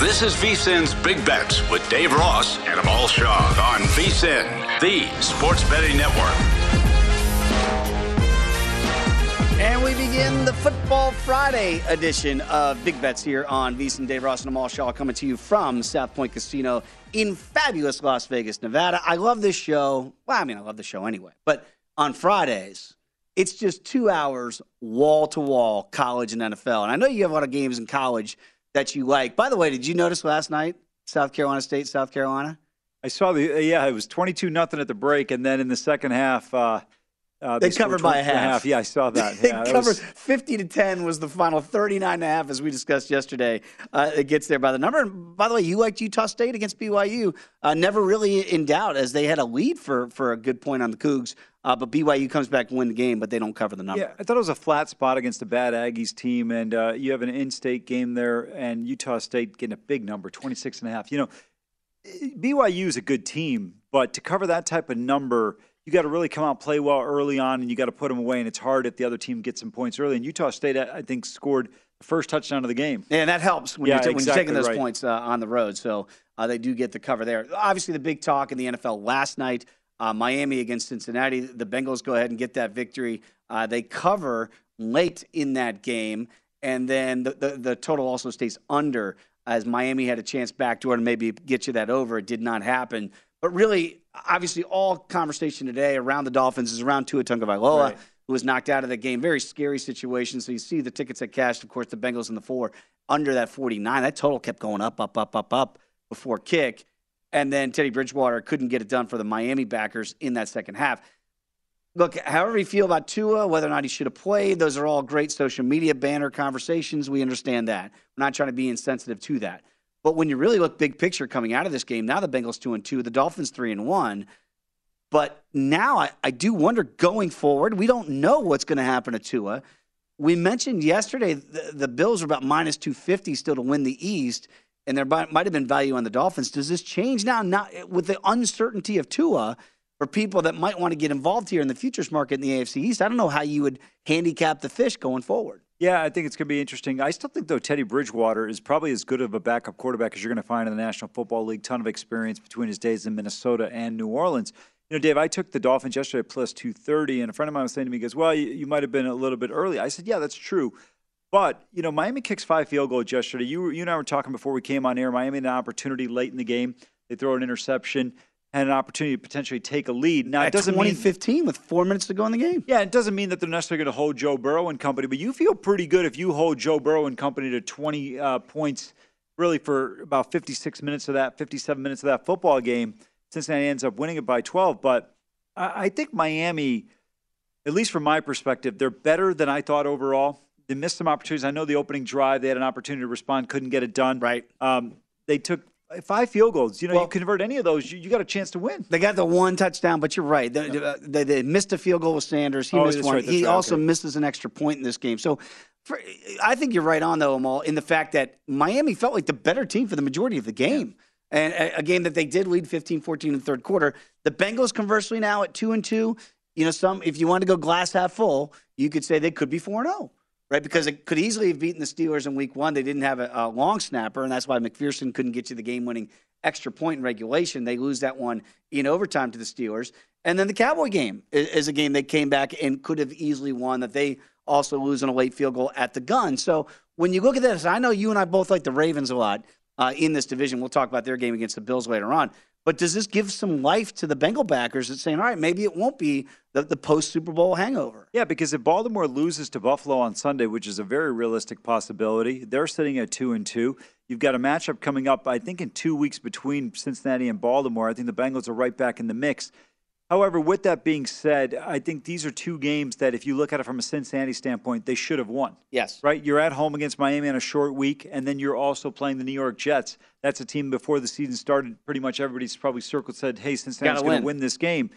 This is VSIN's Big Bets with Dave Ross and Amal Shaw on VSIN, the sports betting network. And we begin the Football Friday edition of Big Bets here on VSIN. Dave Ross and Amal Shaw coming to you from South Point Casino in fabulous Las Vegas, Nevada. I love this show. Well, I mean, I love the show anyway. But on Fridays, it's just two hours wall to wall college and NFL. And I know you have a lot of games in college that you like. By the way, did you notice last night, South Carolina State, South Carolina? I saw the yeah, it was twenty two nothing at the break, and then in the second half, uh, uh, they, they covered by a half. half. Yeah, I saw that. they yeah, covered was... fifty to ten was the final, 39 and a half as we discussed yesterday. Uh, it gets there by the number. And by the way, you liked Utah State against BYU. Uh, never really in doubt as they had a lead for for a good point on the Cougs. Uh, but BYU comes back to win the game, but they don't cover the number. Yeah, I thought it was a flat spot against a bad Aggies team, and uh, you have an in-state game there, and Utah State getting a big number, 26 and a half. You know, BYU is a good team, but to cover that type of number, you got to really come out play well early on, and you got to put them away, and it's hard if the other team gets some points early. And Utah State, I think, scored the first touchdown of the game. Yeah, and that helps when, yeah, you're, t- exactly when you're taking those right. points uh, on the road. So uh, they do get the cover there. Obviously, the big talk in the NFL last night – uh, Miami against Cincinnati. The Bengals go ahead and get that victory. Uh, they cover late in that game, and then the, the, the, total also stays under as Miami had a chance backdoor to maybe get you that over. It did not happen. But really, obviously, all conversation today around the Dolphins is around Tua Tagovailoa, right. who was knocked out of the game. Very scary situation. So you see the tickets that cashed, of course, the Bengals in the four under that 49. That total kept going up, up, up, up, up before kick. And then Teddy Bridgewater couldn't get it done for the Miami backers in that second half. Look, however you feel about Tua, whether or not he should have played, those are all great social media banner conversations. We understand that. We're not trying to be insensitive to that. But when you really look big picture coming out of this game, now the Bengals two and two, the Dolphins three and one. But now I, I do wonder going forward, we don't know what's going to happen to Tua. We mentioned yesterday the, the Bills are about minus 250 still to win the East and there might, have been value on the Dolphins. Does this change now, not with the uncertainty of Tua for people that might want to get involved here in the futures market in the AFC East? I don't know how you would handicap the fish going forward. Yeah, I think it's going to be interesting. I still think, though, Teddy Bridgewater is probably as good of a backup quarterback as you're going to find in the National Football League. Ton of experience between his days in Minnesota and New Orleans. You know, Dave, I took the Dolphins yesterday plus 230, and a friend of mine was saying to me, he goes, Well, you, you might have been a little bit early. I said, Yeah, that's true. But you know, Miami kicks five field goals yesterday. You you and I were talking before we came on air. Miami had an opportunity late in the game. They throw an interception. Had an opportunity to potentially take a lead. Now, it doesn't 2015 mean, with four minutes to go in the game. Yeah, it doesn't mean that they're necessarily going to hold Joe Burrow and company, but you feel pretty good if you hold Joe Burrow and company to 20 uh, points really for about 56 minutes of that, 57 minutes of that football game. Cincinnati ends up winning it by 12. But I, I think Miami, at least from my perspective, they're better than I thought overall. They missed some opportunities. I know the opening drive, they had an opportunity to respond, couldn't get it done. Right. Um, they took five field goals. You know, Well- you convert any of those, you, you got a chance to win. They got the one touchdown, but you're right. They, uh, they, they missed a field goal with Sanders. He Oh, missed one. right, he right, also okay. misses an extra point in this game. So for, I think you're right on, though, Amal, in the fact that Miami felt like the better team for the majority of the game. And a, game that they did lead 15 14 in the third quarter. The Bengals, conversely, now at 2 and 2, you know, some if you want to go glass half full, you could say they could be 4 and 0. Right, because it could easily have beaten the Steelers in Week One. They didn't have a, a long snapper, and that's why McPherson couldn't get you the game-winning extra point in regulation. They lose that one in overtime to the Steelers, and then the Cowboy game i- is a game they came back and could have easily won. That they also lose on a late field goal at the gun. So when you look at this, I know you and I both like the Ravens a lot uh, in this division. We'll talk about their game against the Bills later on. But does this give some life to the Bengal backers that's saying, all right, maybe it won't be the, the post Super Bowl hangover? Yeah, because if Baltimore loses to Buffalo on Sunday, which is a very realistic possibility, they're sitting at two and two. You've got a matchup coming up, I think, in two weeks between Cincinnati and Baltimore. I think the Bengals are right back in the mix. However, with that being said, I think these are two games that, if you look at it from a Cincinnati standpoint, they should have won. Yes. Right? You're at home against Miami on a short week, and then you're also playing the New York Jets. That's a team before the season started. Pretty much everybody's probably circled said, "Hey, Cincinnati's going to win. win this game."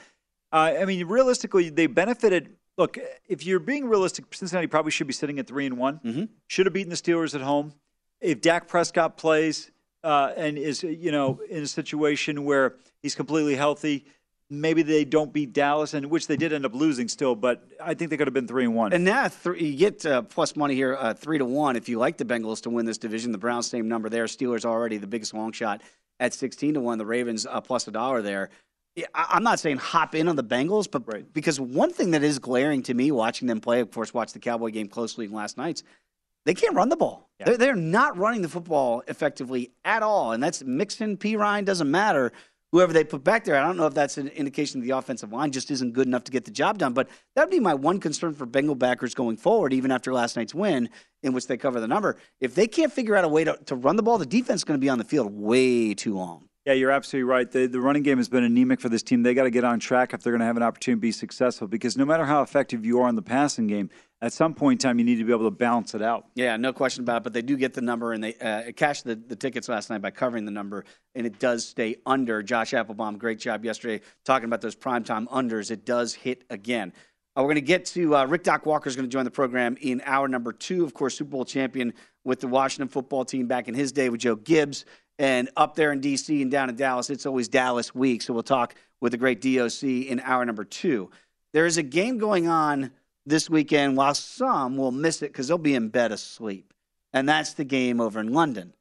Uh, I mean, realistically, they benefited. Look, if you're being realistic, Cincinnati probably should be sitting at three and one. Mm-hmm. Should have beaten the Steelers at home. If Dak Prescott plays uh, and is you know in a situation where he's completely healthy, maybe they don't beat Dallas, and which they did end up losing still. But I think they could have been three and one. And now three, you get uh, plus money here, uh, three to one. If you like the Bengals to win this division, the Browns same number there. Steelers already the biggest long shot at sixteen to one. The Ravens uh, plus a dollar there. I'm not saying hop in on the Bengals, but Right. because one thing that is glaring to me watching them play, of course, watch the Cowboy game closely last night's, they can't run the ball. Yeah. They're, they're not running the football effectively at all, and that's Mixon, Perine doesn't matter. Whoever they put back there, I don't know if that's an indication the offensive line just isn't good enough to get the job done. But that would be my one concern for Bengal backers going forward, even after last night's win, in which they cover the number. If they can't figure out a way to, to run the ball, the defense is going to be on the field way too long. Yeah, you're absolutely right. The, the running game has been anemic for this team. They got to get on track if they're going to have an opportunity to be successful because no matter how effective you are in the passing game, at some point in time, you need to be able to balance it out. Yeah, no question about it. But they do get the number, and they uh, cashed the, the tickets last night by covering the number, and it does stay under. Josh Applebaum, great job yesterday talking about those primetime unders. It does hit again. Uh, we're going to get to uh, Rick Doc Walker is going to join the program in hour number two. Of course, Super Bowl champion with the Washington football team back in his day with Joe Gibbs. And up there in D.C. and down in Dallas, it's always Dallas week. So we'll talk with the great DOC in hour number two. There is a game going on this weekend while some will miss it because they'll be in bed asleep. And that's the game over in London.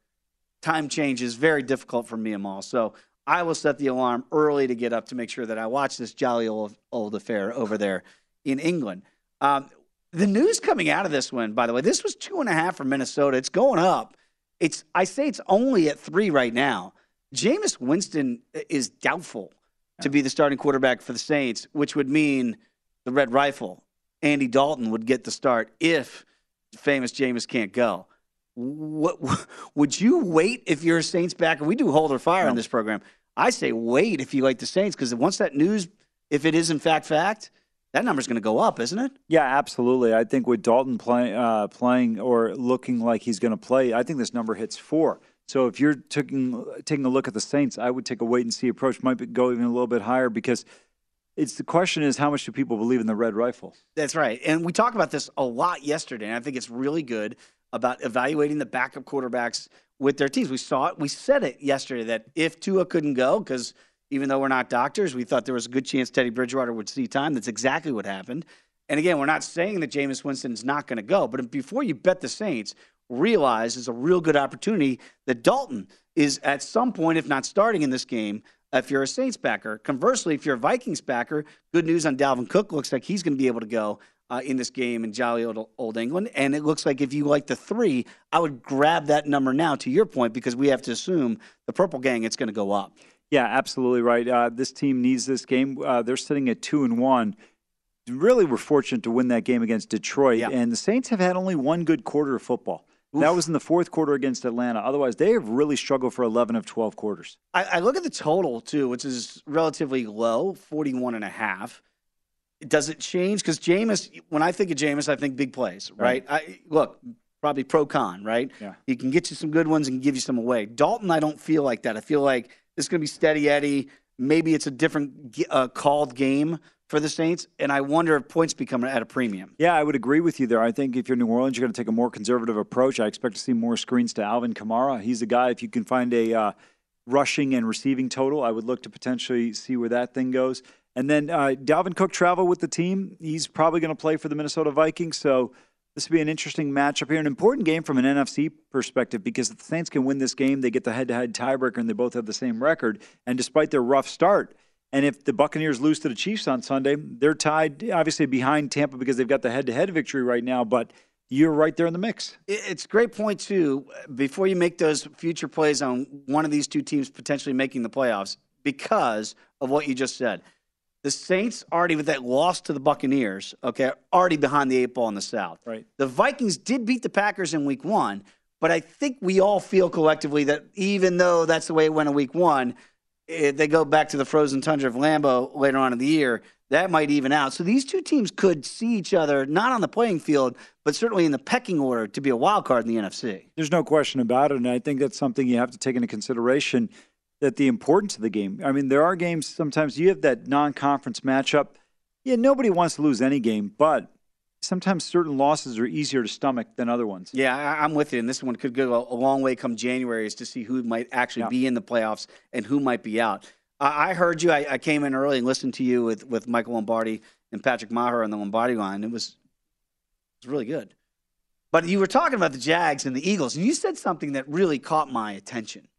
Time change is very difficult for me and all. So I will set the alarm early to get up to make sure that I watch this jolly old, old affair over there in England. Um, the news coming out of this one, by the way, this was two and a half for Minnesota. It's going up. It's I say it's only at three right now. Jameis Winston is doubtful to be the starting quarterback for the Saints, which would mean the Red Rifle, Andy Dalton, would get the start if famous Jameis can't go. What would you wait if you're a Saints backer? We do hold or fire on this program. I say wait if you like the Saints because once that news, if it is in fact fact, that number's going to go up, isn't it? Yeah, absolutely. I think with Dalton play, uh, playing or looking like he's going to play, I think this number hits four. So if you're taking taking a look at the Saints, I would take a wait and see approach. Might be, go even a little bit higher because it's the question is how much do people believe in the Red Rifle? That's right. And we talked about this a lot yesterday. And I think it's really good about evaluating the backup quarterbacks with their teams. We saw it. We said it yesterday that if Tua couldn't go, because even though we're not doctors, we thought there was a good chance Teddy Bridgewater would see time. That's exactly what happened. And again, we're not saying that Jameis Winston's not going to go, but before you bet the Saints, realize it's a real good opportunity that Dalton is at some point, if not starting in this game, if you're a Saints backer. Conversely, if you're a Vikings backer, good news on Dalvin Cook. Looks like he's going to be able to go uh, in this game in jolly old, old England. And it looks like if you like the three, I would grab that number now, to your point, because we have to assume the Purple Gang, it's going to go up. Yeah, absolutely right. Uh, this team needs this game. Uh, they're sitting at two and one. Really, we're fortunate to win that game against Detroit, Yeah. and the Saints have had only one good quarter of football. That was in the fourth quarter against Atlanta. Otherwise, they have really struggled for 11 of 12 quarters. I, I look at the total too, which is relatively low, 41 and a half. Does it change? Because Jameis, when I think of Jameis, I think big plays, right? I, look, probably pro con, right? Yeah. He can get you some good ones and give you some away. Dalton, I don't feel like that. I feel like this is going to be steady Eddie. Maybe it's a different uh, called game for the Saints, and I wonder if points become at a premium. Yeah, I would agree with you there. I think if you're New Orleans, you're going to take a more conservative approach. I expect to see more screens to Alvin Kamara. He's a guy, if you can find a uh, rushing and receiving total, I would look to potentially see where that thing goes. And then uh, Dalvin Cook travel with the team. He's probably going to play for the Minnesota Vikings. So this would be an interesting matchup here, an important game from an NFC perspective because if the Saints can win this game, they get the head-to-head tiebreaker, and they both have the same record. And despite their rough start, and if the Buccaneers lose to the Chiefs on Sunday, they're tied obviously behind Tampa because they've got the head-to-head victory right now. But you're right there in the mix. It's a great point too. Before you make those future plays on one of these two teams potentially making the playoffs, because of what you just said, the Saints already with that loss to the Buccaneers, okay, already behind the eight ball in the South. Right. The Vikings did beat the Packers in Week One, but I think we all feel collectively that even though that's the way it went in Week One, eh, they go back to the frozen tundra of Lambeau later on in the year. That might even out. So these two teams could see each other not on the playing field, but certainly in the pecking order to be a wild card in the NFC. There's no question about it, and I think that's something you have to take into consideration. That the importance of the game. I mean, there are games sometimes you have that non-conference matchup. Yeah, nobody wants to lose any game, but sometimes certain losses are easier to stomach than other ones. Yeah, I'm with you. And this one could go a, long way come January is to see who might actually Yeah. be in the playoffs and who might be out. I, heard you. I, I came in early and listened to you with, with Michael Lombardi and Patrick Meagher on the Lombardi line. It was it was really good. But you were talking about the Jags and the Eagles, and you said something that really caught my attention.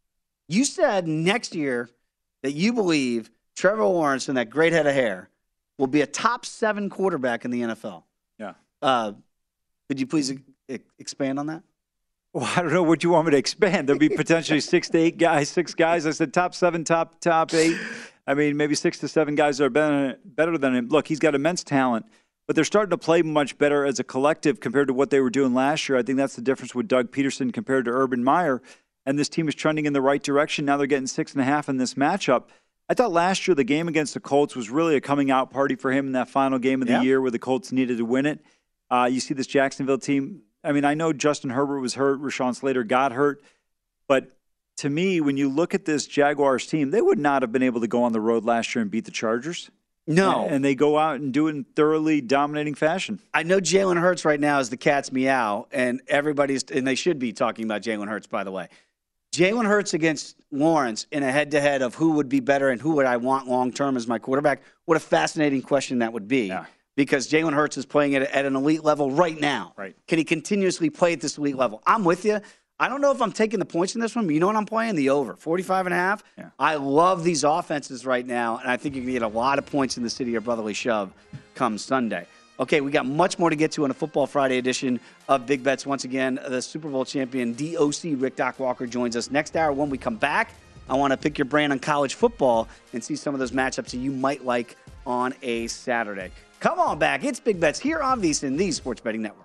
You said next year that you believe Trevor Lawrence and that great head of hair will be a top seven quarterback in the NFL. Yeah. Uh, could you please e- expand on that? Well, I don't know what you want me to expand. There'll be potentially six to eight guys, six guys. I said top seven, top top eight. I mean, maybe six to seven guys are better, better than him. Look, he's got immense talent, but they're starting to play much better as a collective compared to what they were doing last year. I think that's the difference with Doug Pederson compared to Urban Meyer. And this team is trending in the right direction. Now they're getting six and a half in this matchup. I thought last year the game against the Colts was really a coming out party for him in that final game of the Yeah. year where the Colts needed to win it. Uh, you see this Jacksonville team. I mean, I know Justin Herbert was hurt, Rashawn Slater got hurt, but to me, when you look at this Jaguars team, they would not have been able to go on the road last year and beat the Chargers. No. And they go out and do it in thoroughly dominating fashion. I know Jalen Hurts right now is the cat's meow, and everybody's and they should be talking about Jalen Hurts, by the way. Jalen Hurts against Lawrence in a head to head of who would be better and who would I want long term as my quarterback. What a fascinating question that would be. Yeah. Because Jalen Hurts is playing at, at an elite level right now. Right. Can he continuously play at this elite level? I'm with you. I don't know if I'm taking the points in this one, but you know what I'm playing? The over, 45 and a half. Yeah. I love these offenses right now, and I think you can get a lot of points in the city of brotherly shove come Sunday. Okay, we got much more to get to on a Football Friday edition of Big Bets. Once again, the Super Bowl champion DOC Rick Doc Walker joins us next hour. When we come back, I want to pick your brain on college football and see some of those matchups that you might like on a Saturday. Come on back. It's Big Bets here on VSIN, the Sports Betting Network.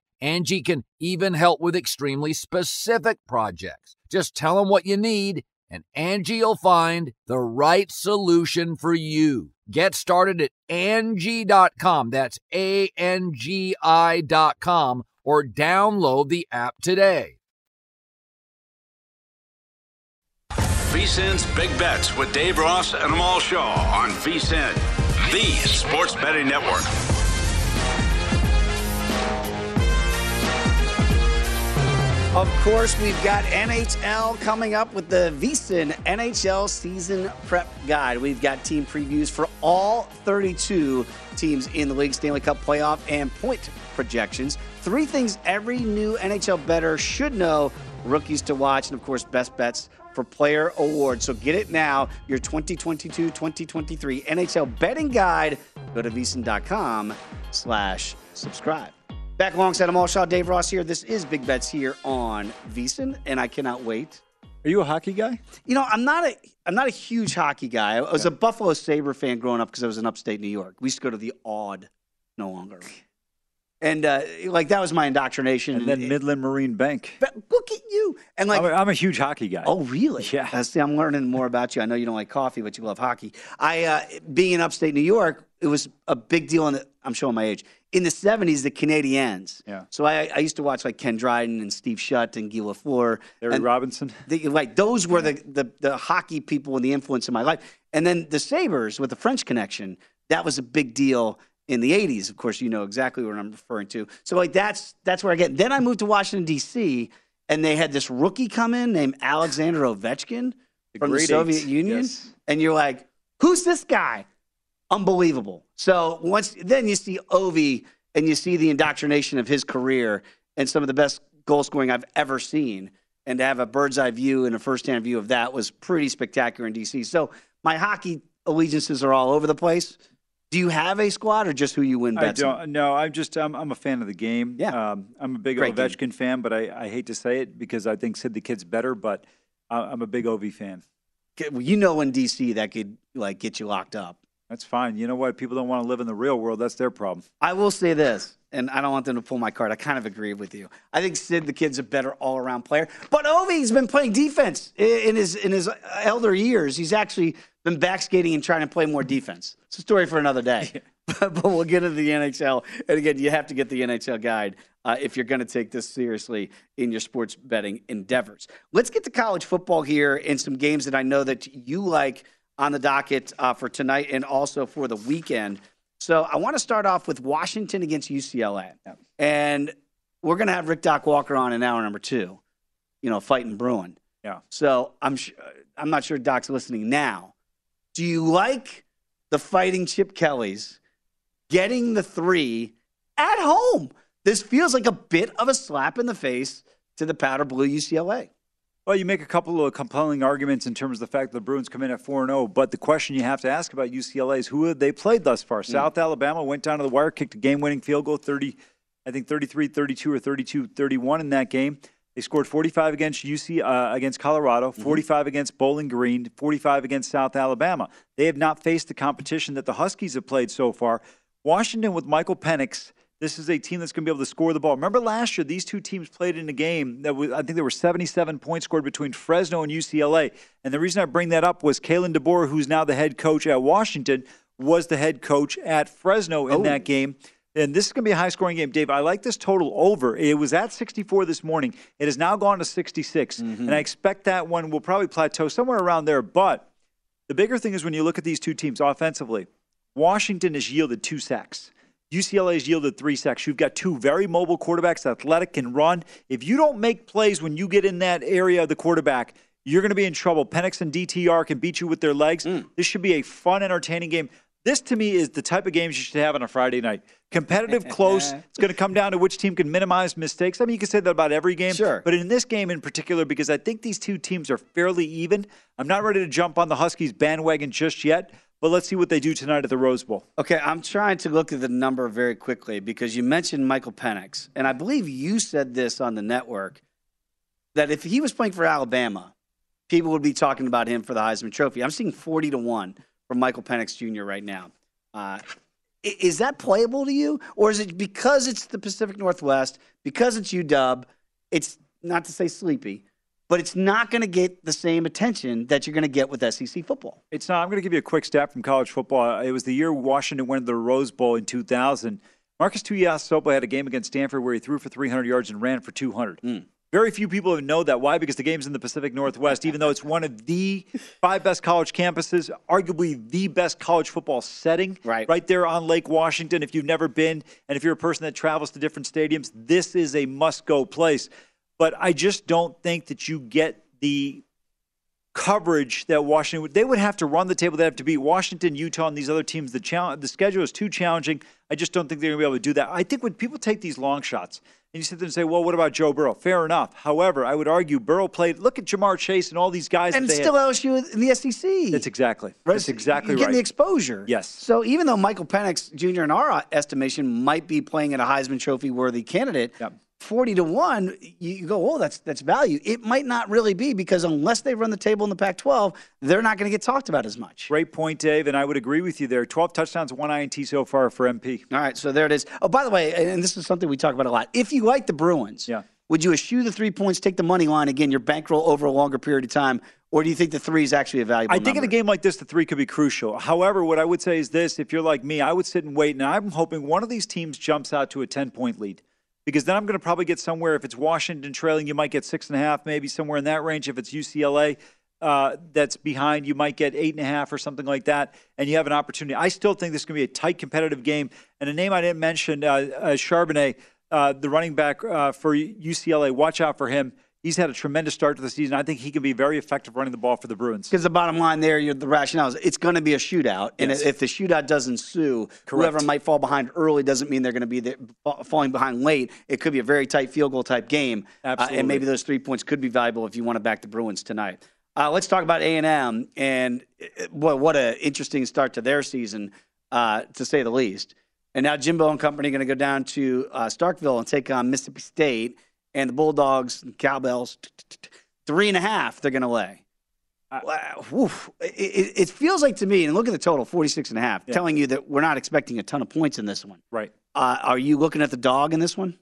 Angie can even help with extremely specific projects. Just tell them what you need and Angie will find the right solution for you. Get started at Angie.com. That's A-N-G-I dot com or download the app today. VSIN's Big Bets with Dave Ross and Amal Shaw on VSIN, the sports betting network. Of course, we've got NHL coming up with the VSIN NHL season prep guide. We've got team previews for all 32 teams in the league, Stanley Cup playoff, and point projections. Three things every new NHL better should know, rookies to watch, and of course, best bets for player awards. So get it now, your 2022-2023 NHL betting guide. Go to VSIN.com slash subscribe. Back alongside Amal Shaw, Dave Ross here. This is Big Bets here on VSIN, and I cannot wait. Are you a hockey guy? You know, I'm not a I'm not a huge hockey guy. I was yeah. a Buffalo Sabre fan growing up because I was in upstate New York. We used to go to the Aud, no longer. And uh, like that was my indoctrination. And then Midland Marine Bank. But look at you. And like I'm a, I'm a huge hockey guy. Oh, really? Yeah. Uh, see, I'm learning more about you. I know you don't like coffee, but you love hockey. I uh, being in upstate New York, it was a big deal. In the, I'm showing my age. In the 70s, the Canadiens. Yeah. So I, I used to watch like Ken Dryden and Steve Shutt and Guy Lafleur. Larry and Robinson. The, like those were yeah. the, the the hockey people and the influence in my life. And then the Sabres with the French connection. That was a big deal in the 80s. Of course, you know exactly what I'm referring to. So like that's that's where I get. Then I moved to Washington D.C. and they had this rookie come in named Alexander Ovechkin the from the Soviet eight. Union, yes. and you're like, who's this guy? Unbelievable. So once then you see Ovi and you see the indoctrination of his career and some of the best goal scoring I've ever seen. And to have a bird's eye view and a first hand view of that was pretty spectacular in DC. So my hockey allegiances are all over the place. Do you have a squad or just who you win bets? I don't. No, I'm just I'm, I'm a fan of the game. Yeah, um, I'm a big Great Ovechkin game. fan, but I, I hate to say it because I think Sid the Kid's better, but I'm a big Ovi fan. Well, you know, in DC, that could like get you locked up. That's fine. You know what? People don't want to live in the real world. That's their problem. I will say this, and I don't want them to pull my card. I kind of agree with you. I think Sid the Kid's a better all-around player, but Ovi's been playing defense in his in his elder years. He's actually been back skating and trying to play more defense. It's a story for another day. but we'll get into the NHL. And again, you have to get the NHL guide uh, if you're going to take this seriously in your sports betting endeavors. Let's get to college football here and some games that I know that you like on the docket uh, for tonight and also for the weekend. So I want to start off with Washington against UCLA. And we're going to have Rick Doc Walker on in hour number two, you know, fighting Bruin. Yeah. So I'm, sh- I'm not sure Doc's listening now. Do you like the fighting Chip Kellys getting the three at home? This feels like a bit of a slap in the face to the powder blue UCLA. Well, you make a couple of compelling arguments in terms of the fact that the Bruins come in at 4 0, but the question you have to ask about UCLA is who have they played thus far? Mm. South Alabama went down to the wire, kicked a game winning field goal, 30, I think 33 32 or 32 31 in that game. They scored 45 against UC uh, against Colorado, mm-hmm. 45 mm-hmm. against Bowling Green, 45 against South Alabama. They have not faced the competition that the Huskies have played so far. Washington with Michael Penix this is a team that's going to be able to score the ball. Remember last year, these two teams played in a game that was, I think there were 77 points scored between Fresno and UCLA. And the reason I bring that up was Kalen DeBoer, who's now the head coach at Washington, was the head coach at Fresno in oh. that game. And this is going to be a high scoring game. Dave, I like this total over. It was at 64 this morning. It has now gone to 66. Mm-hmm. And I expect that one will probably plateau somewhere around there. But the bigger thing is when you look at these two teams offensively, Washington has yielded two sacks. UCLA has yielded three sacks. You've got two very mobile quarterbacks, athletic, can run. If you don't make plays when you get in that area of the quarterback, you're going to be in trouble. Penix and DTR can beat you with their legs. Mm. This should be a fun, entertaining game. This, to me, is the type of games you should have on a Friday night. Competitive, close. it's going to come down to which team can minimize mistakes. I mean, you can say that about every game. Sure. But in this game in particular, because I think these two teams are fairly even, I'm not ready to jump on the Huskies bandwagon just yet. But let's see what they do tonight at the Rose Bowl. Okay, I'm trying to look at the number very quickly because you mentioned Michael Penix, and I believe you said this on the network that if he was playing for Alabama, people would be talking about him for the Heisman Trophy. I'm seeing 40 to one for Michael Penix Jr. right now. Uh, is that playable to you, or is it because it's the Pacific Northwest, because it's UW? It's not to say sleepy, but it's not going to get the same attention that you're going to get with SEC football. It's not. I'm going to give you a quick stat from college football. It was the year Washington went to the Rose Bowl in 2000. Marcus Tuiasosopo had a game against Stanford where he threw for 300 yards and ran for 200. Mm. Very few people have know that. Why? Because the game's in the Pacific Northwest, even though it's one of the five best college campuses, arguably the best college football setting. Right. Right there on Lake Washington. If you've never been, and if you're a person that travels to different stadiums, this is a must go place. But I just don't think that you get the coverage that Washington would. They would have to run the table. They have to beat Washington, Utah, and these other teams. The challenge, the schedule is too challenging. I just don't think they're going to be able to do that. I think when people take these long shots and you sit there and say, "Well, what about Joe Burrow?" Fair enough. However, I would argue Burrow played. Look at Ja'Marr Chase and all these guys, and still had. LSU in the SEC. That's exactly. Right? That's exactly You're getting right. the exposure. Yes. So even though Michael Penix Jr. in our estimation might be playing at a Heisman Trophy worthy candidate, yep. 40 to 1, you go, oh, that's that's value. It might not really be because unless they run the table in the Pac 12, they're not going to get talked about as much. Great point, Dave. And I would agree with you there. 12 touchdowns, one INT so far for MP. All right, so there it is. Oh, by the way, and this is something we talk about a lot. If you like the Bruins, yeah. would you eschew the three points, take the money line again, your bankroll over a longer period of time? Or do you think the three is actually a valuable I think number? in a game like this, the three could be crucial. However, what I would say is this if you're like me, I would sit and wait, and I'm hoping one of these teams jumps out to a 10 point lead because then I'm going to probably get somewhere. If it's Washington trailing, you might get six and a half, maybe somewhere in that range. If it's UCLA uh, that's behind, you might get eight and a half or something like that, and you have an opportunity. I still think this is going to be a tight, competitive game. And a name I didn't mention, uh, uh, Charbonnet, uh, the running back uh, for UCLA. Watch out for him. He's had a tremendous start to the season. I think he can be very effective running the ball for the Bruins. Because the bottom line there, the rationale is it's going to be a shootout, and yes. if the shootout doesn't ensue, whoever might fall behind early doesn't mean they're going to be there, falling behind late. It could be a very tight field goal type game, uh, and maybe those three points could be valuable if you want to back the Bruins tonight. Uh, let's talk about A and M, and what what an interesting start to their season, uh, to say the least. And now Jimbo and company are going to go down to uh, Starkville and take on Mississippi State and the Bulldogs and Cowbells, three and a half they're going to lay. Uh, it, it, feels like to me, and look at the total, 46 and a half, yeah. telling you that we're not expecting a ton of points in this one. Right. Uh, are you looking at the dog in this one?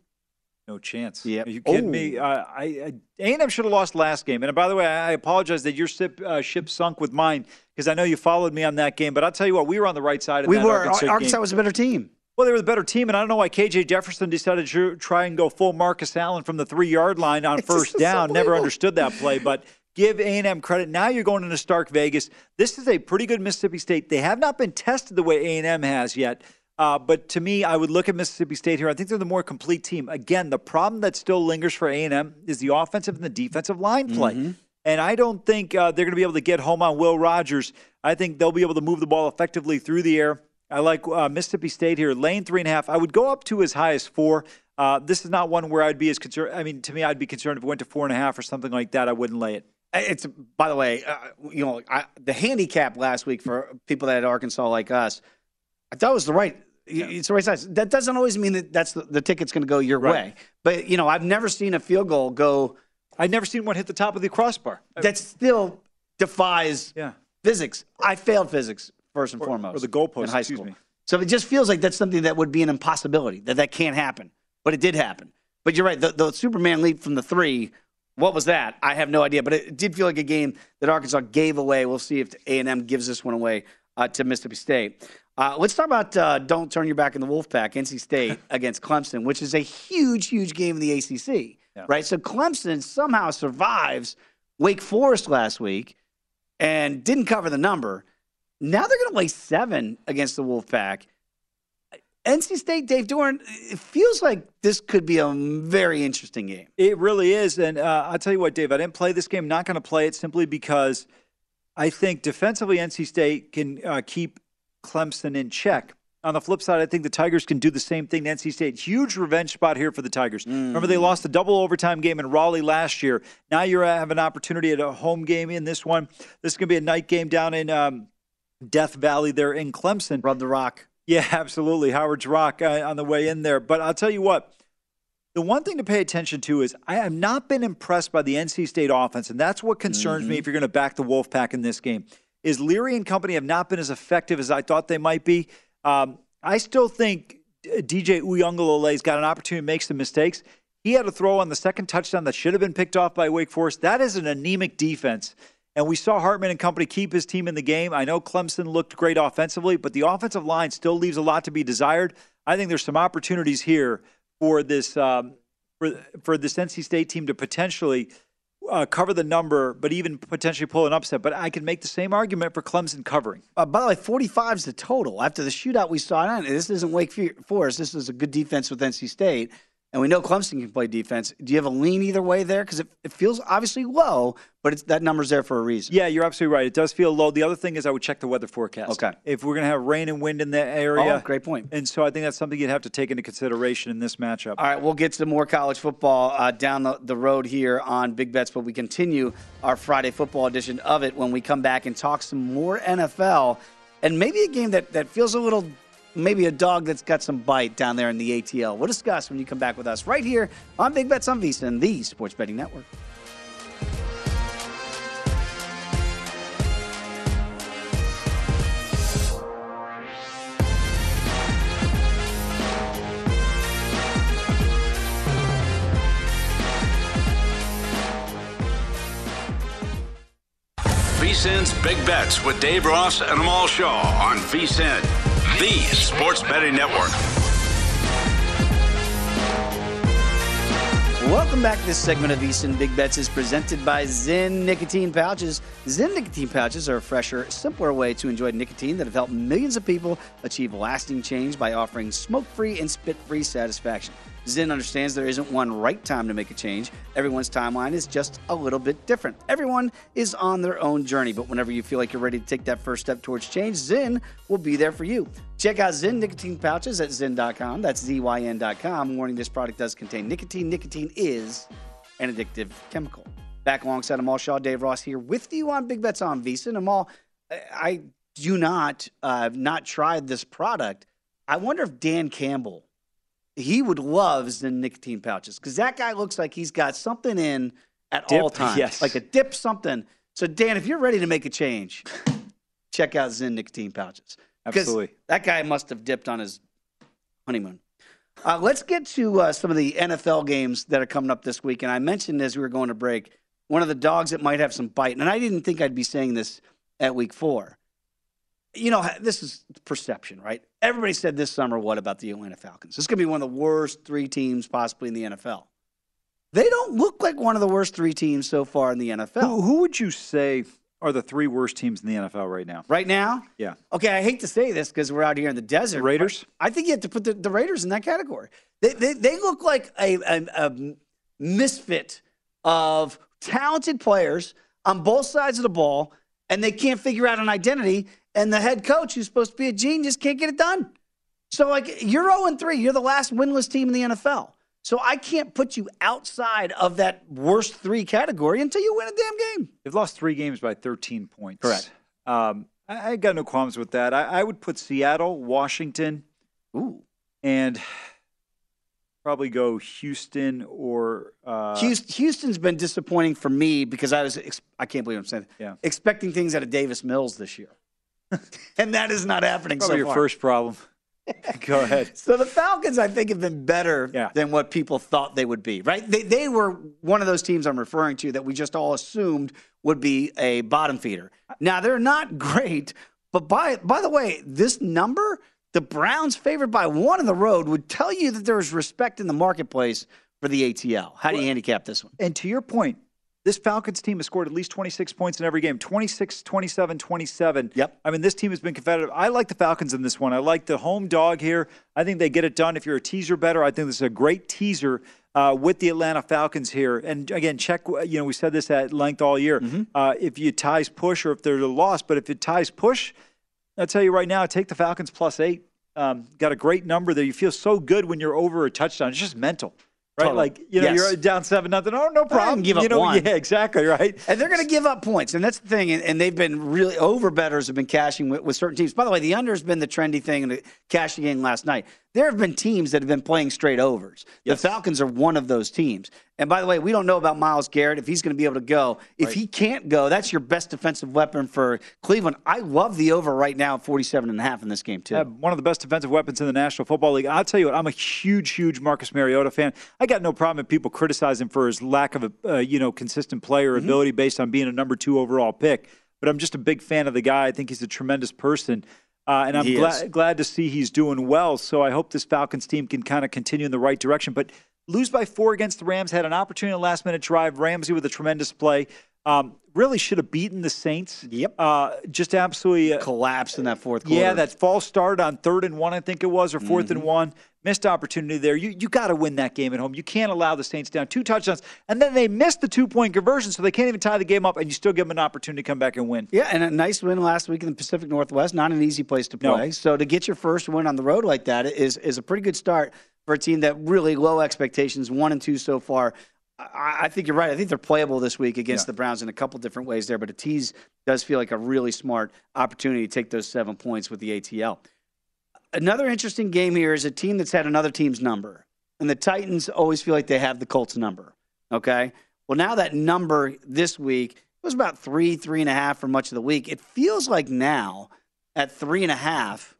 No chance. Yeah. Are you kidding oh. me? Uh, I, I A&M should have lost last game. And by the way, I apologize that your ship, uh, ship sunk with mine because I know you followed me on that game. But I'll tell you what, we were on the right side of we that were. Arkansas, Arkansas was a better team. Well, they were the better team, and I don't know why KJ Jefferson decided to try and go full Marcus Allen from the three yard line on first down. Never understood that play, but give A&M credit. Now you're going into Stark Vegas. This is a pretty good Mississippi State. They have not been tested the way A&M has yet. Uh, but to me, I would look at Mississippi State here. I think they're the more complete team. Again, the problem that still lingers for A&M is the offensive and the defensive line play. Mm-hmm. And I don't think uh, they're going to be able to get home on Will Rogers. I think they'll be able to move the ball effectively through the air. I like uh, Mississippi State here, lane three and a half. I would go up to as high as four. Uh, this is not one where I'd be as concerned. I mean, to me, I'd be concerned if it went to four and a half or something like that. I wouldn't lay it. It's by the way, uh, you know, I, the handicap last week for people that had Arkansas like us, I thought was the right. Yeah. It's the right size. That doesn't always mean that that's the, the ticket's going to go your right. way. But you know, I've never seen a field goal go. I've never seen one hit the top of the crossbar. That still defies yeah. physics. I failed physics first and or, foremost. Or the goalpost in high school. Me. So it just feels like that's something that would be an impossibility, that that can't happen. But it did happen. But you're right, the, the Superman leap from the three, what was that? I have no idea. But it did feel like a game that Arkansas gave away. We'll see if A&M gives this one away uh, to Mississippi State. Uh, let's talk about uh, don't turn your back in the Wolfpack, NC State against Clemson, which is a huge, huge game in the ACC, yeah. right? So Clemson somehow survives Wake Forest last week and didn't cover the number. Now they're going to lay seven against the Wolfpack. NC State, Dave Doeren, it feels like this could be a very interesting game. It really is. And uh, I'll tell you what, Dave, I didn't play this game, not going to play it simply because I think defensively NC State can uh, keep Clemson in check. On the flip side, I think the Tigers can do the same thing to NC State. Huge revenge spot here for the Tigers. Mm. Remember, they lost the double overtime game in Raleigh last year. Now you have an opportunity at a home game in this one. This is going to be a night game down in um, Death Valley there in Clemson. Rub the rock. Yeah, absolutely. Howard's Rock uh, on the way in there. But I'll tell you what, the one thing to pay attention to is I have not been impressed by the NC State offense, and that's what concerns mm-hmm. me if you're going to back the Wolfpack in this game. Is Leary and company have not been as effective as I thought they might be. Um, I still think DJ Uiagalelei's got an opportunity to make some mistakes. He had a throw on the second touchdown that should have been picked off by Wake Forest. That is an anemic defense. And we saw Hartman and company keep his team in the game. I know Clemson looked great offensively, but the offensive line still leaves a lot to be desired. I think there's some opportunities here for this um, for, for this NC State team to potentially uh, cover the number, but even potentially pull an upset. But I can make the same argument for Clemson covering. Uh, by the way, 45 is the total. After the shootout we saw, this isn't Wake Forest. This is a good defense with NC State. And we know Clemson can play defense. Do you have a lean either way there? Because it, it feels obviously low, but it's, that number's there for a reason. Yeah, you're absolutely right. It does feel low. The other thing is I would check the weather forecast. Okay. If we're going to have rain and wind in that area. Oh, great point. And so I think that's something you'd have to take into consideration in this matchup. All right, we'll get to more college football uh, down the, the road here on Big Bets, but we continue our Friday football edition of it when we come back and talk some more NFL and maybe a game that, that feels a little maybe a dog that's got some bite down there in the ATL. We'll discuss when you come back with us right here on Big Bets on VSiN, the Sports Betting Network. VSiN's Big Bets with Dave Ross and Amal Shaw on VSiN the Sports Betting Network. Welcome back. This segment of Easton Big Bets is presented by Zyn Nicotine Pouches. Zyn Nicotine Pouches are a fresher, simpler way to enjoy nicotine that have helped millions of people achieve lasting change by offering smoke free and spit free satisfaction. Zyn understands there isn't one right time to make a change. Everyone's timeline is just a little bit different. Everyone is on their own journey, but whenever you feel like you're ready to take that first step towards change, Zyn will be there for you. Check out Zyn nicotine pouches at zyn.com. That's Z-Y-N.com. Warning this product does contain nicotine. Nicotine is an addictive chemical. Back alongside Amal Shaw, Dave Ross here with you on Big Bets on VSiN. Amal, I do not, uh, not tried this product. I wonder if Dan Campbell he would love Zyn nicotine pouches because that guy looks like he's got something in at dip, all times, yes. like a dip something. So Dan, if you're ready to make a change, check out Zyn nicotine pouches. Absolutely, that guy must have dipped on his honeymoon. Uh, let's get to uh, some of the NFL games that are coming up this week. And I mentioned as we were going to break, one of the dogs that might have some bite. And I didn't think I'd be saying this at week four. you know, this is perception, right? Everybody said this summer, what about the Atlanta Falcons? This is going to be one of the worst three teams possibly in the NFL. They don't look like one of the worst three teams so far in the NFL. Who, who would you say are the three worst teams in the NFL right now? Right now? Yeah. Okay, I hate to say this because we're out here in the desert. Raiders? I think you have to put the, the Raiders in that category. They, they, they look like a, a, a misfit of talented players on both sides of the ball, and they can't figure out an identity. And the head coach, who's supposed to be a genius, just can't get it done. So, like, you're 0 3. You're the last winless team in the NFL. So I can't put you outside of that worst three category until you win a damn game. They've lost three games by 13 points. Correct. Um, I, I, got no qualms with that. I, I, would put Seattle, Washington, ooh, and probably go Houston or uh, Houston's been disappointing for me because I was I can't believe I'm saying yeah. expecting things out of Davis Mills this year, and that is not happening. Probably so your far. first problem. Go ahead. So the Falcons, I think, have been better yeah. than what people thought they would be. Right? They they were one of those teams I'm referring to that we just all assumed would be a bottom feeder. Now they're not great, but by by the way, this number, the Browns favored by one on the road, would tell you that there's respect in the marketplace for the ATL. How do you handicap this one? And to your point, this Falcons team has scored at least 26 points in every game 26, 27, 27. Yep. I mean, this team has been competitive. I like the Falcons in this one. I like the home dog here. I think they get it done. If you're a teaser bettor, I think this is a great teaser uh, with the Atlanta Falcons here. And again, check, you know, we said this at length all year. Mm-hmm. Uh, if you ties push or if they're a loss, but if it ties push, I'll tell you right now, take the Falcons plus eight. Um, got a great number there. You feel so good when you're over a touchdown. It's just mental right? Totally. Like you know, Yes. you're down seven nothing. Oh, no problem. give up you know, one. Yeah, exactly. Right. And they're going to give up points, and that's the thing. And, and they've been really over bettors have been cashing with, with certain teams. By the way, the under has been the trendy thing in the cashing game last night. There have been teams that have been playing straight overs. Yes. The Falcons are one of those teams. And by the way, we don't know about Myles Garrett if he's going to be able to go. If he can't go, that's your best defensive weapon for Cleveland. I love the over right now at 47 and a half in this game too. Have one of the best defensive weapons in the National Football League. I'll tell you what, I'm a huge, huge Marcus Mariota fan. I got no problem if people criticize him for his lack of a uh, you know consistent player Mm-hmm. ability based on being a number two overall pick. But I'm just a big fan of the guy. I think he's a tremendous person. Uh, and I'm glad, glad to see he's doing well. So I hope this Falcons team can kind of continue in the right direction. But lose by four against the Rams, had an opportunity in the last minute drive. Ramsey with a tremendous play. Um, really should have beaten the Saints. Yep. Uh, just absolutely. Uh, Collapsed in that fourth quarter. yeah, that false start on third and one, I think it was, or 4th Mm-hmm. and one. Missed opportunity there. You you got to win that game at home. You can't allow the Saints down two touchdowns, and then they missed the two point conversion, so they can't even tie the game up, and you still give them an opportunity to come back and win. Yeah, and a nice win last week in the Pacific Northwest. Not an easy place to No. play. So to get your first win on the road like that is is a pretty good start for a team that really low expectations, one and two so far. I, I think you're right. I think they're playable this week against Yeah. the Browns in a couple different ways there, but a tease does feel like a really smart opportunity to take those seven points with the ATL. Another interesting game here is a team that's had another team's number, and the Titans always feel like they have the Colts number. Okay, well now that number this week was about three, three and a half for much of the week. It feels like now at three and a half.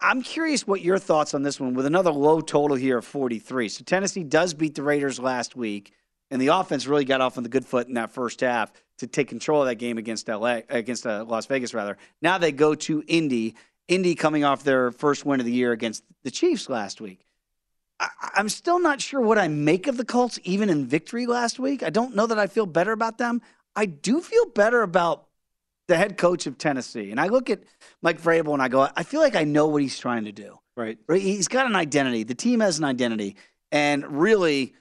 I'm curious what your thoughts on this one with another low total here of 43. So Tennessee does beat the Raiders last week, and the offense really got off on the good foot in that first half to take control of that game against LA, against uh, Las Vegas rather. Now they go to Indy. Indy coming off their first win of the year against the Chiefs last week. I, I'm still not sure what I make of the Colts, even in victory last week. I don't know that I feel better about them. I do feel better about the head coach of Tennessee. And I look at Mike Vrabel and I go, I feel like I know what he's trying to do. Right. Right? He's got an identity. The team has an identity. And really,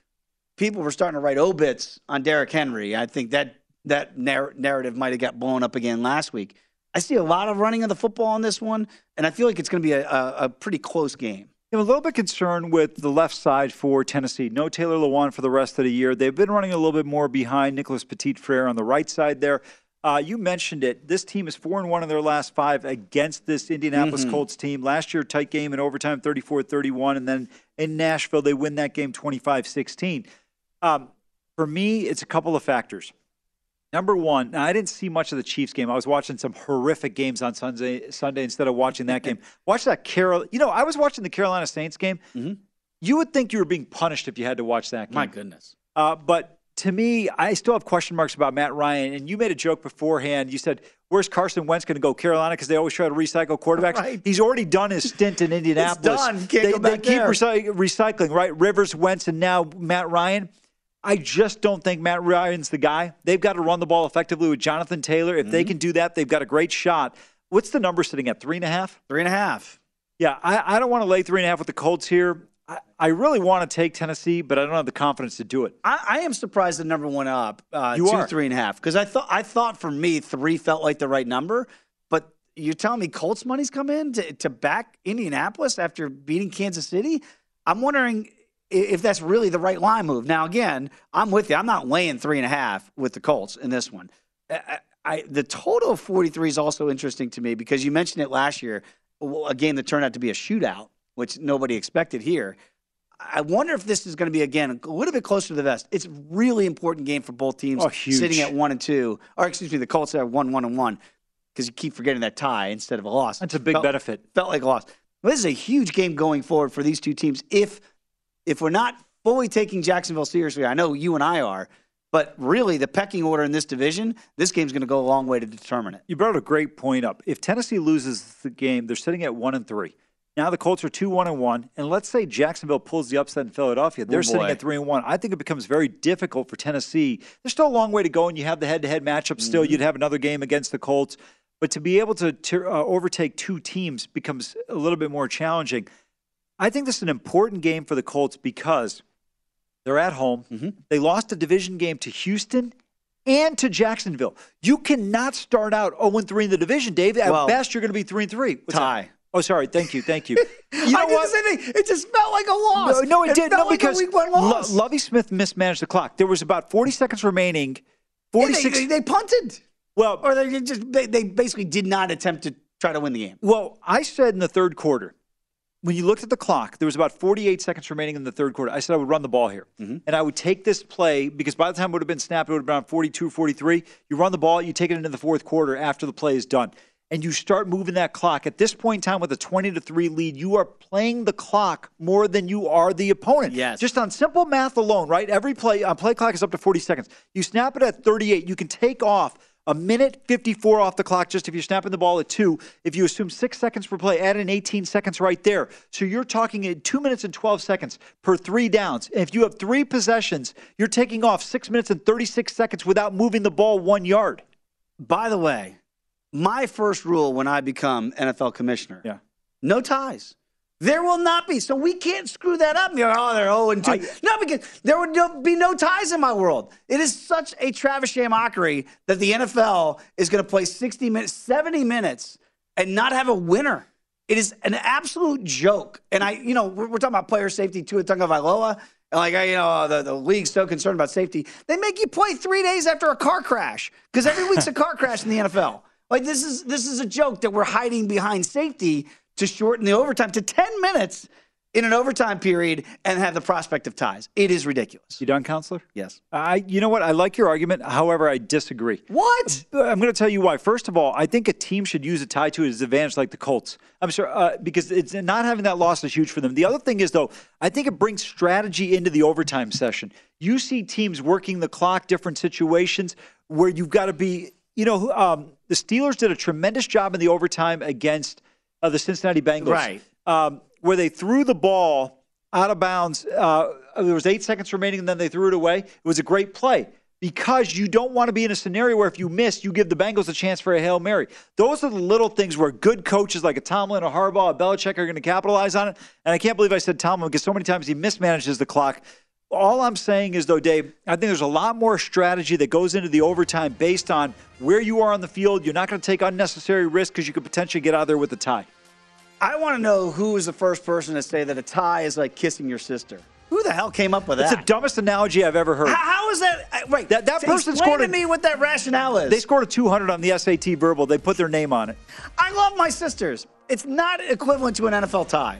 people were starting to write obits on Derrick Henry. I think that that narr- narrative might have got blown up again last week. I see a lot of running of the football on this one, and I feel like it's going to be a, a, a pretty close game. I'm a little bit concerned with the left side for Tennessee. No Taylor Lewan for the rest of the year. They've been running a little bit more behind Nicholas Petit Frere on the right side there. Uh, you mentioned it. This team is four and one in their last five against this Indianapolis Mhm. Colts team. Last year, tight game in overtime, 34-31, and then in Nashville, they win that game 25-16. Um, for me, it's a couple of factors. Number one, now I didn't see much of the Chiefs game. I was watching some horrific games on Sunday. Sunday instead of watching that game. Watch that Carol. You know, I was watching the Carolina Saints game. You would think you were being punished if you had to watch that game. My goodness. Uh, but to me, I still have question marks about Matt Ryan. And you made a joke beforehand. You said, "Where's Carson Wentz going to go? Carolina?" Because they always try to recycle quarterbacks. Right. He's already done his stint in Indianapolis. done. Can't they, go back they keep there. recy- recycling, right? Rivers, Wentz, and now Matt Ryan. I just don't think Matt Ryan's the guy. They've got to run the ball effectively with Jonathan Taylor. If Mm-hmm. they can do that, they've got a great shot. What's the number sitting at? Three and a half? Three and a half. Yeah, I, I don't want to lay three and a half with the Colts here. I, I really want to take Tennessee, but I don't have the confidence to do it. I, I am surprised the number went up uh, You to are. three and a half because I thought I thought for me three felt like the right number, but you're telling me Colts money's come in to, to back Indianapolis after beating Kansas City. I'm wondering if that's really the right line move. Now, again, I'm with you. I'm not laying three and a half with the Colts in this one. I, I- the total of 43 is also interesting to me because you mentioned it last year, a game that turned out to be a shootout, which nobody expected here. I wonder if this is going to be again a little bit closer to the vest. It's a really important game for both teams. Oh, huge. Sitting at one and two, or excuse me, the Colts are one, one and one, because you keep forgetting that tie instead of a loss. That's a big Felt- benefit. Felt like a loss. Well, this is a huge game going forward for these two teams. If if we're not fully taking Jacksonville seriously, I know you and I are, but really the pecking order in this division, this game's going to go a long way to determine it. You brought a great point up. If Tennessee loses the game, they're sitting at one and three. Now the Colts are two one and one, and let's say Jacksonville pulls the upset in Philadelphia, they're Oh, sitting at three and one. I think it becomes very difficult for Tennessee. There's still a long way to go, and you have the head-to-head matchup. Still, Mm-hmm. you'd have another game against the Colts, but to be able to, to uh, overtake two teams becomes a little bit more challenging. I think this is an important game for the Colts because they're at home. Mm-hmm. They lost a division game to Houston and to Jacksonville. You cannot start out 0 3 in the division, Dave. At Well, best, you're going to be 3 and 3. What's that? Oh, sorry. Thank you. Thank you. You know I did what? It just felt like a loss. No, no, it, did. Felt No, like because a week one loss. Lo- Lovie Smith mismanaged the clock. There was about 40 seconds remaining. Yeah, 46. they, they punted, well, or they just they, they basically did not attempt to try to win the game. Well, I said in the third quarter, when you looked at the clock, there was about 48 seconds remaining in the third quarter. I said I would run the ball here. Mm-hmm. And I would take this play because by the time it would have been snapped, it would have been around 42, 43. You run the ball, you take it into the fourth quarter after the play is done. And you start moving that clock. At this point in time, with a 20 to 3 lead, you are playing the clock more than you are the opponent. Yes. Just on simple math alone, right? Every play, on play clock is up to 40 seconds. You snap it at 38, you can take off a minute 54 off the clock just if you're snapping the ball at two. If you assume six seconds per play, add in 18 seconds right there. So you're talking at two minutes and 12 seconds per three downs. And if you have three possessions, you're taking off six minutes and 36 seconds without moving the ball one yard. By the way, my first rule when I become NFL commissioner: Yeah. no ties. There will not be. So we can't screw that up. You're, oh, they're 0 and 2. no, because there would no, be no ties in my world. It is such a Travis mockery that the NFL is going to play 60 minutes, 70 minutes, and not have a winner. It is an absolute joke. And I, you know, we're, we're talking about player safety too at Tagovailoa. And like, I, you know, the, the league's so concerned about safety. They make you play three days after a car crash because every week's a car crash in the NFL. Like this is this is a joke that we're hiding behind safety to shorten the overtime to 10 minutes in an overtime period and have the prospect of ties. It is ridiculous. You done, counselor? Yes. I, you know what? I like your argument. However, I disagree. What? I'm going to tell you why. First of all, I think a team should use a tie to its advantage, like the Colts. I'm sure uh, because it's not having that loss is huge for them. The other thing is though, I think it brings strategy into the overtime session. You see teams working the clock, different situations where you've got to be. You know, um, the Steelers did a tremendous job in the overtime against uh, the Cincinnati Bengals, Right. Um, where they threw the ball out of bounds. Uh, there was eight seconds remaining, and then they threw it away. It was a great play because you don't want to be in a scenario where if you miss, you give the Bengals a chance for a hail mary. Those are the little things where good coaches like a Tomlin, a Harbaugh, a Belichick are going to capitalize on it. And I can't believe I said Tomlin because so many times he mismanages the clock. All I'm saying is, though, Dave, I think there's a lot more strategy that goes into the overtime based on where you are on the field. You're not going to take unnecessary risks because you could potentially get out there with a tie. I want to know who was the first person to say that a tie is like kissing your sister. Who the hell came up with that? It's the dumbest analogy I've ever heard. How- how is that? Right. That- that So person explain scored to a- me what that rationale is. They scored a 200 on the SAT verbal. They put their name on it. I love my sisters. It's not equivalent to an NFL tie.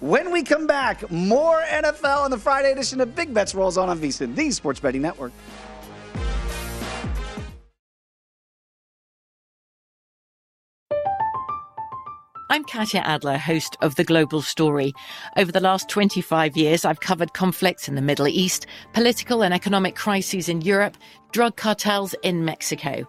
When we come back, more NFL on the Friday edition of Big Bets rolls on on VSiN, the Sports Betting Network. I'm Katya Adler, host of The Global Story. Over the last 25 years, I've covered conflicts in the Middle East, political and economic crises in Europe, drug cartels in Mexico.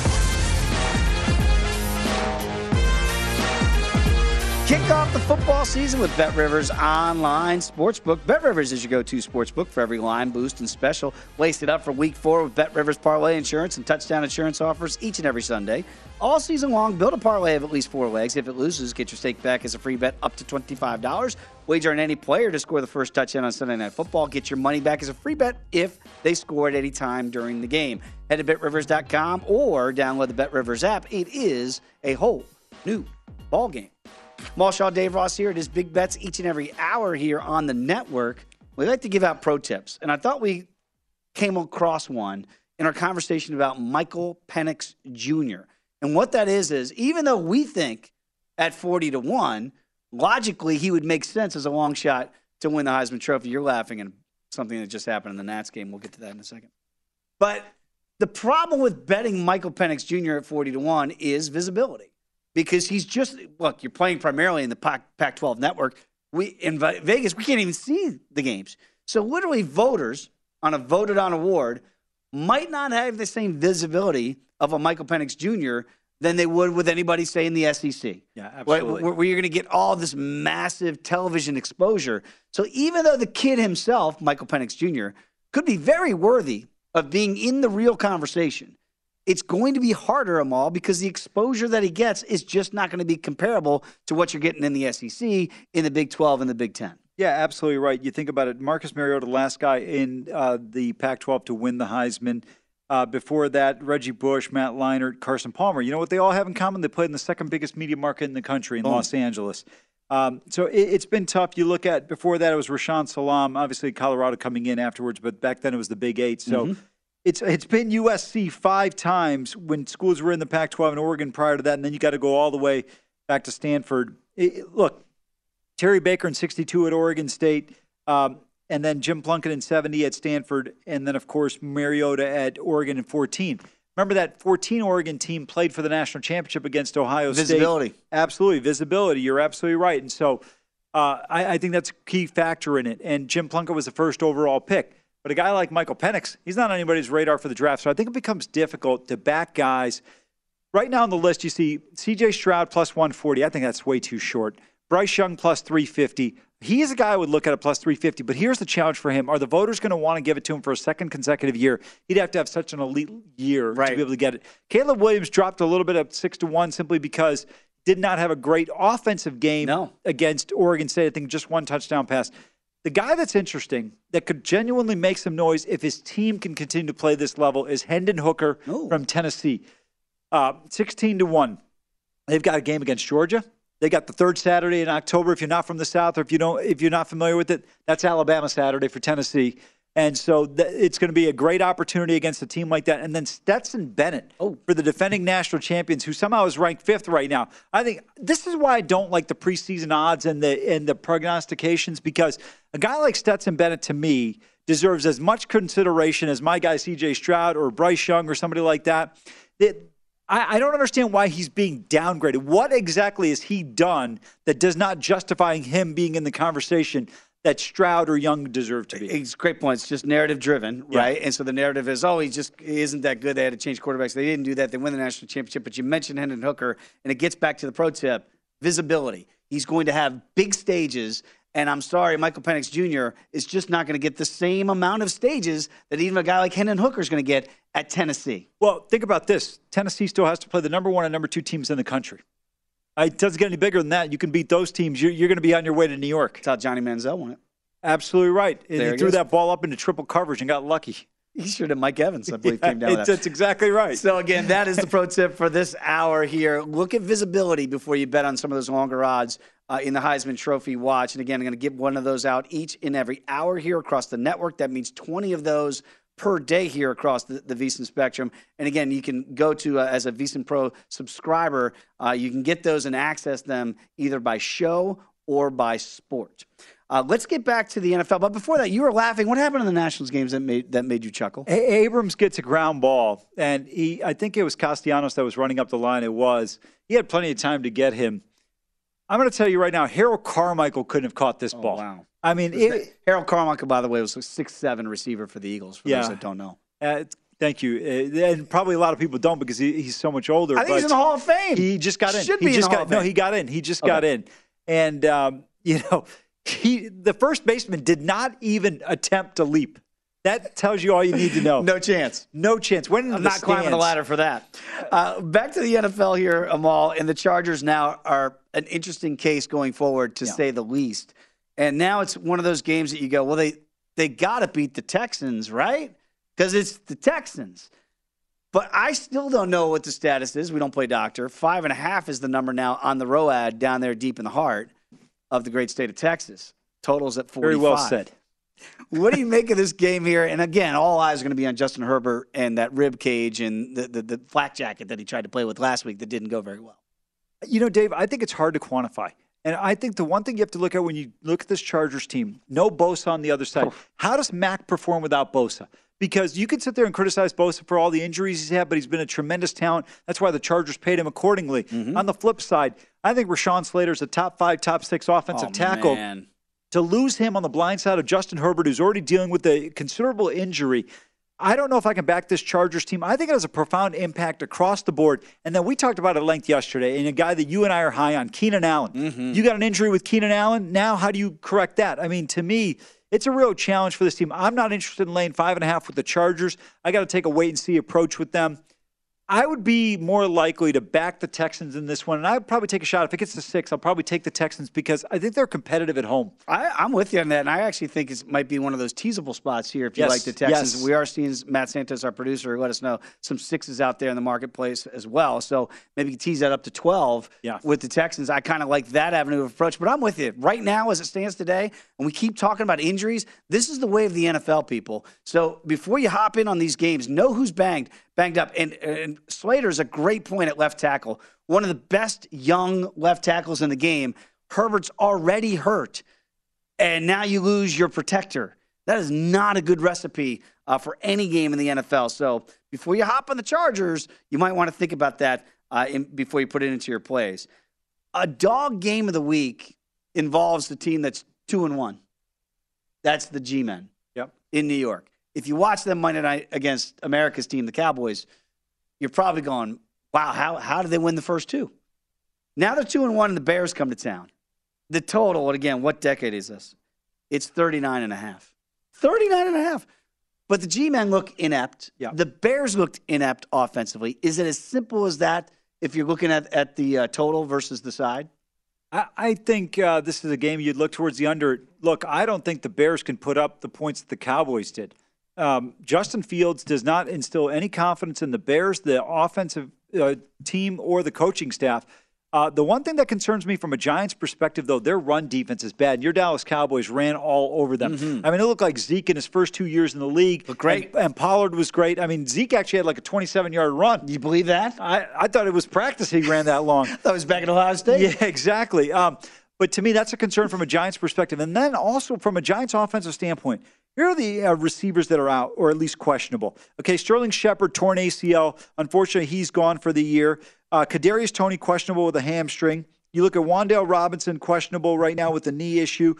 Kick off the football season with Bet Rivers Online Sportsbook. Bet Rivers is your go to sportsbook for every line boost and special. Lace it up for week four with Bet Rivers Parlay Insurance and Touchdown Insurance offers each and every Sunday. All season long, build a parlay of at least four legs. If it loses, get your stake back as a free bet up to $25. Wager on any player to score the first touchdown on Sunday Night Football. Get your money back as a free bet if they score at any time during the game. Head to betrivers.com or download the Bet Rivers app. It is a whole new ball game. Malshaw, Dave Ross here. It is Big Bets each and every hour here on the network. We like to give out pro tips, and I thought we came across one in our conversation about Michael Penix Jr. And what that is is even though we think at 40 to 1, logically he would make sense as a long shot to win the Heisman Trophy. You're laughing at something that just happened in the Nats game. We'll get to that in a second. But the problem with betting Michael Penix Jr. at 40 to 1 is visibility because he's just look. You're playing primarily in the Pac 12 network. We in Vegas, we can't even see the games. So literally, voters on a voted on award might not have the same visibility of a Michael Penix Jr. than they would with anybody, say, in the SEC. Yeah, absolutely. Where, where you're going to get all this massive television exposure. So even though the kid himself, Michael Penix Jr., could be very worthy of being in the real conversation, it's going to be harder, Amal, because the exposure that he gets is just not going to be comparable to what you're getting in the SEC, in the Big 12, and the Big 10. Yeah, absolutely right. You think about it. Marcus Mariota, the last guy in uh, the Pac 12 to win the Heisman. Uh, before that, Reggie Bush, Matt Leinart, Carson Palmer. You know what they all have in common? They played in the second biggest media market in the country in oh. Los Angeles. Um, so it, has been tough. You look at before that, it was Rashaan Salaam, obviously Colorado coming in afterwards, but back then it was the Big Eight. So mm-hmm. It's it's been USC five times when schools were in the Pac-12 and Oregon prior to that, and then you got to go all the way back to Stanford. It, look, Terry Baker in '62 at Oregon State. Um, and then Jim Plunkett in 70 at Stanford, and then, of course, Mariota at Oregon in 14. Remember that 14 Oregon team played for the national championship against Ohio visibility. State. Visibility. Absolutely. Visibility. You're absolutely right. And so uh, I, I, think that's a key factor in it. And Jim Plunkett was the first overall pick. But a guy like Michael Penix, he's not on anybody's radar for the draft. So I think it becomes difficult to back guys. Right now on the list, you see CJ Stroud plus 140. I think that's way too short. Bryce Young plus 350. He is a guy I would look at a plus 350, but here's the challenge for him. Are the voters going to want to give it to him for a second consecutive year? He'd have to have such an elite year right. to be able to get it. Caleb Williams dropped a little bit of 6 to 1 simply because did not have a great offensive game no. against Oregon State. I think just one touchdown pass. The guy that's interesting that could genuinely make some noise if his team can continue to play this level is Hendon Hooker Ooh. from Tennessee. Uh, 16 to 1. They've got a game against Georgia. They got the third Saturday in October. If you're not from the South, or if you don't, if you're not familiar with it, that's Alabama Saturday for Tennessee. And so th- it's going to be a great opportunity against a team like that. And then Stetson Bennett oh. for the defending national champions, who somehow is ranked fifth right now. I think this is why I don't like the preseason odds and the and the prognostications because a guy like Stetson Bennett to me deserves as much consideration as my guy C.J. Stroud or Bryce Young or somebody like that. That I, I don't understand why he's being downgraded. What exactly has he done that does not justify him being in the conversation that Stroud or Young deserve to be. It's great point. It's just narrative driven, yeah. right? And so the narrative is, oh, he just he isn't that good. They had to change quarterbacks. They didn't do that. They win the national championship. But you mentioned Hendon Hooker, and it gets back to the pro tip visibility. He's going to have big stages and I'm sorry, Michael Penix Jr. is just not going to get the same amount of stages that even a guy like Hendon Hooker is going to get at Tennessee. Well, think about this Tennessee still has to play the number one and number two teams in the country. It doesn't get any bigger than that. You can beat those teams. You're, you're going to be on your way to New York. That's how Johnny Manziel won it. Absolutely right. He threw that ball up into triple coverage and got lucky. He should have Mike Evans, I believe, yeah, came down. That. That's exactly right. So again, that is the pro tip for this hour here. Look at visibility before you bet on some of those longer odds uh, in the Heisman Trophy watch. And again, I'm going to give one of those out each and every hour here across the network. That means 20 of those per day here across the, the VSiN spectrum. And again, you can go to, uh, as a VSiN Pro subscriber, uh, you can get those and access them either by show or by sport. Uh, let's get back to the NFL. But before that, you were laughing. What happened in the Nationals games that made that made you chuckle? A- Abrams gets a ground ball, and he I think it was Castellanos that was running up the line. It was. He had plenty of time to get him. I'm going to tell you right now, Harold Carmichael couldn't have caught this oh, ball. Wow. I mean, it, Harold Carmichael, by the way, was a six-seven receiver for the Eagles. For yeah. those that don't know. Uh, thank you. Uh, and probably a lot of people don't because he, he's so much older. I think he's in the Hall of Fame. He just got in. Should he be just in the got, Hall of Fame. No, he got in. He just okay. got in. And um, you know, he the first baseman did not even attempt to leap. That tells you all you need to know. no chance. No chance. When I'm not stands. climbing the ladder for that. Uh, back to the NFL here, Amal, and the Chargers now are an interesting case going forward, to yeah. say the least. And now it's one of those games that you go, well, they they got to beat the Texans, right? Because it's the Texans. But I still don't know what the status is. We don't play doctor. Five and a half is the number now on the ROAD down there deep in the heart of the great state of Texas. Totals at 45. Very well said. what do you make of this game here? And again, all eyes are going to be on Justin Herbert and that rib cage and the, the, the flak jacket that he tried to play with last week that didn't go very well. You know, Dave, I think it's hard to quantify. And I think the one thing you have to look at when you look at this Chargers team, no Bosa on the other side. How does Mack perform without Bosa? Because you can sit there and criticize Bosa for all the injuries he's had, but he's been a tremendous talent. That's why the Chargers paid him accordingly. Mm-hmm. On the flip side, I think Rashawn Slater is a top five, top six offensive oh, tackle. Man. To lose him on the blind side of Justin Herbert, who's already dealing with a considerable injury, I don't know if I can back this Chargers team. I think it has a profound impact across the board. And then we talked about it at length yesterday, and a guy that you and I are high on, Keenan Allen. Mm-hmm. You got an injury with Keenan Allen. Now, how do you correct that? I mean, to me, it's a real challenge for this team. I'm not interested in laying five and a half with the Chargers. I got to take a wait and see approach with them. I would be more likely to back the Texans in this one, and I would probably take a shot. If it gets to six, I'll probably take the Texans because I think they're competitive at home. I, am with you on that, and I actually think it might be one of those teasable spots here if you yes, like the Texans. Yes. We are seeing Matt Santos, our producer, let us know some sixes out there in the marketplace as well. So maybe tease that up to 12 yeah. with the Texans. I kind of like that avenue of approach, but I'm with you. Right now, as it stands today, and we keep talking about injuries, this is the way of the NFL, people. So before you hop in on these games, know who's banged banged up. And, and Slater's a great point at left tackle. One of the best young left tackles in the game. Herbert's already hurt, and now you lose your protector. That is not a good recipe uh, for any game in the NFL. So before you hop on the Chargers, you might want to think about that uh, in, before you put it into your plays. A dog game of the week involves the team that's two and one. That's the G-men. Yep. In New York if you watch them Monday night against America's team, the Cowboys, you're probably going, wow, how, how did they win the first two? Now they're two and one, and the Bears come to town. The total, and again, what decade is this? It's 39 and a half. 39 and a half. But the G men look inept. Yeah. The Bears looked inept offensively. Is it as simple as that if you're looking at, at the uh, total versus the side? I, I think uh, this is a game you'd look towards the under. Look, I don't think the Bears can put up the points that the Cowboys did. Um, Justin Fields does not instill any confidence in the Bears, the offensive uh, team, or the coaching staff. Uh, the one thing that concerns me from a Giants perspective, though, their run defense is bad. Your Dallas Cowboys ran all over them. Mm-hmm. I mean, it looked like Zeke in his first two years in the league. Looked great. And, and, Pollard was great. I mean, Zeke actually had like a 27 yard run. You believe that? I, I thought it was practice he ran that long. that was back at Ohio State. Yeah, exactly. Um, but to me, that's a concern from a Giants perspective. And then also from a Giants offensive standpoint, here are the uh, receivers that are out, or at least questionable. Okay, Sterling Shepard, torn ACL. Unfortunately, he's gone for the year. Uh, Kadarius Toney, questionable with a hamstring. You look at Wan'Dale Robinson, questionable right now with a knee issue.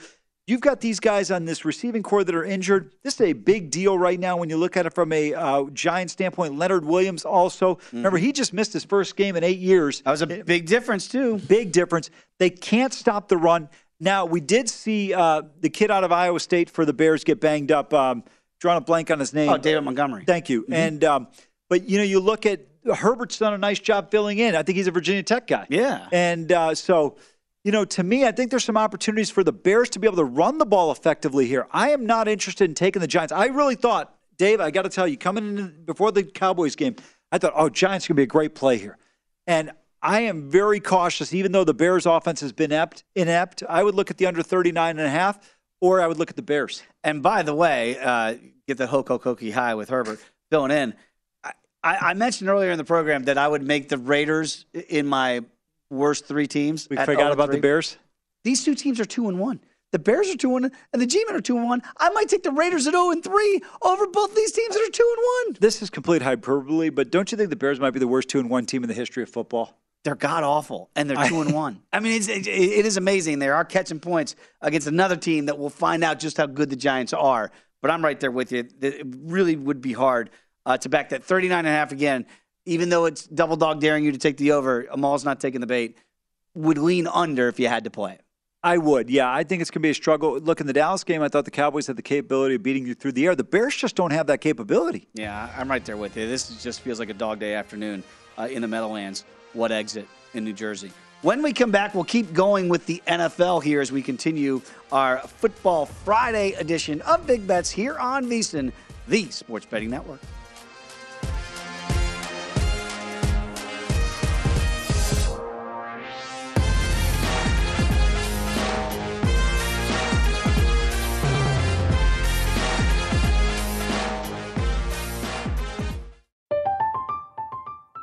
You've got these guys on this receiving corps that are injured. This is a big deal right now when you look at it from a uh, Giant standpoint. Leonard Williams also. Mm-hmm. Remember, he just missed his first game in eight years. That was a big difference, too. Big difference. They can't stop the run. Now, we did see uh, the kid out of Iowa State for the Bears get banged up. Um, drawing a blank on his name. Oh, David Montgomery. Thank you. Mm-hmm. And um, but you know, you look at Herbert's done a nice job filling in. I think he's a Virginia Tech guy. Yeah. And uh, so, you know, to me, I think there's some opportunities for the Bears to be able to run the ball effectively here. I am not interested in taking the Giants. I really thought, Dave, I got to tell you, coming in before the Cowboys game, I thought, oh, Giants going to be a great play here. And I am very cautious, even though the Bears offense has been inept, inept. I would look at the under 39 and a half, or I would look at the Bears. And by the way, uh, get the Hokokoki high with Herbert filling in. I, I, mentioned earlier in the program that I would make the Raiders in my worst three teams. We forgot about the Bears. These two teams are two and one. The Bears are two and one, and the G-men are two and one. I might take the Raiders at zero and three over both these teams that are two and one. This is complete hyperbole, but don't you think the Bears might be the worst two and one team in the history of football? They're god awful and they're two and one. I mean, it's, it, it is amazing. They are catching points against another team that will find out just how good the Giants are. But I'm right there with you. It really would be hard uh, to back that 39 and a half again, even though it's double dog daring you to take the over. Amal's not taking the bait. Would lean under if you had to play it. I would, yeah. I think it's going to be a struggle. Look, in the Dallas game, I thought the Cowboys had the capability of beating you through the air. The Bears just don't have that capability. Yeah, I'm right there with you. This just feels like a dog day afternoon uh, in the Meadowlands what exit in New Jersey. When we come back, we'll keep going with the NFL here as we continue our Football Friday edition of Big Bets here on VSIN, the Sports Betting Network.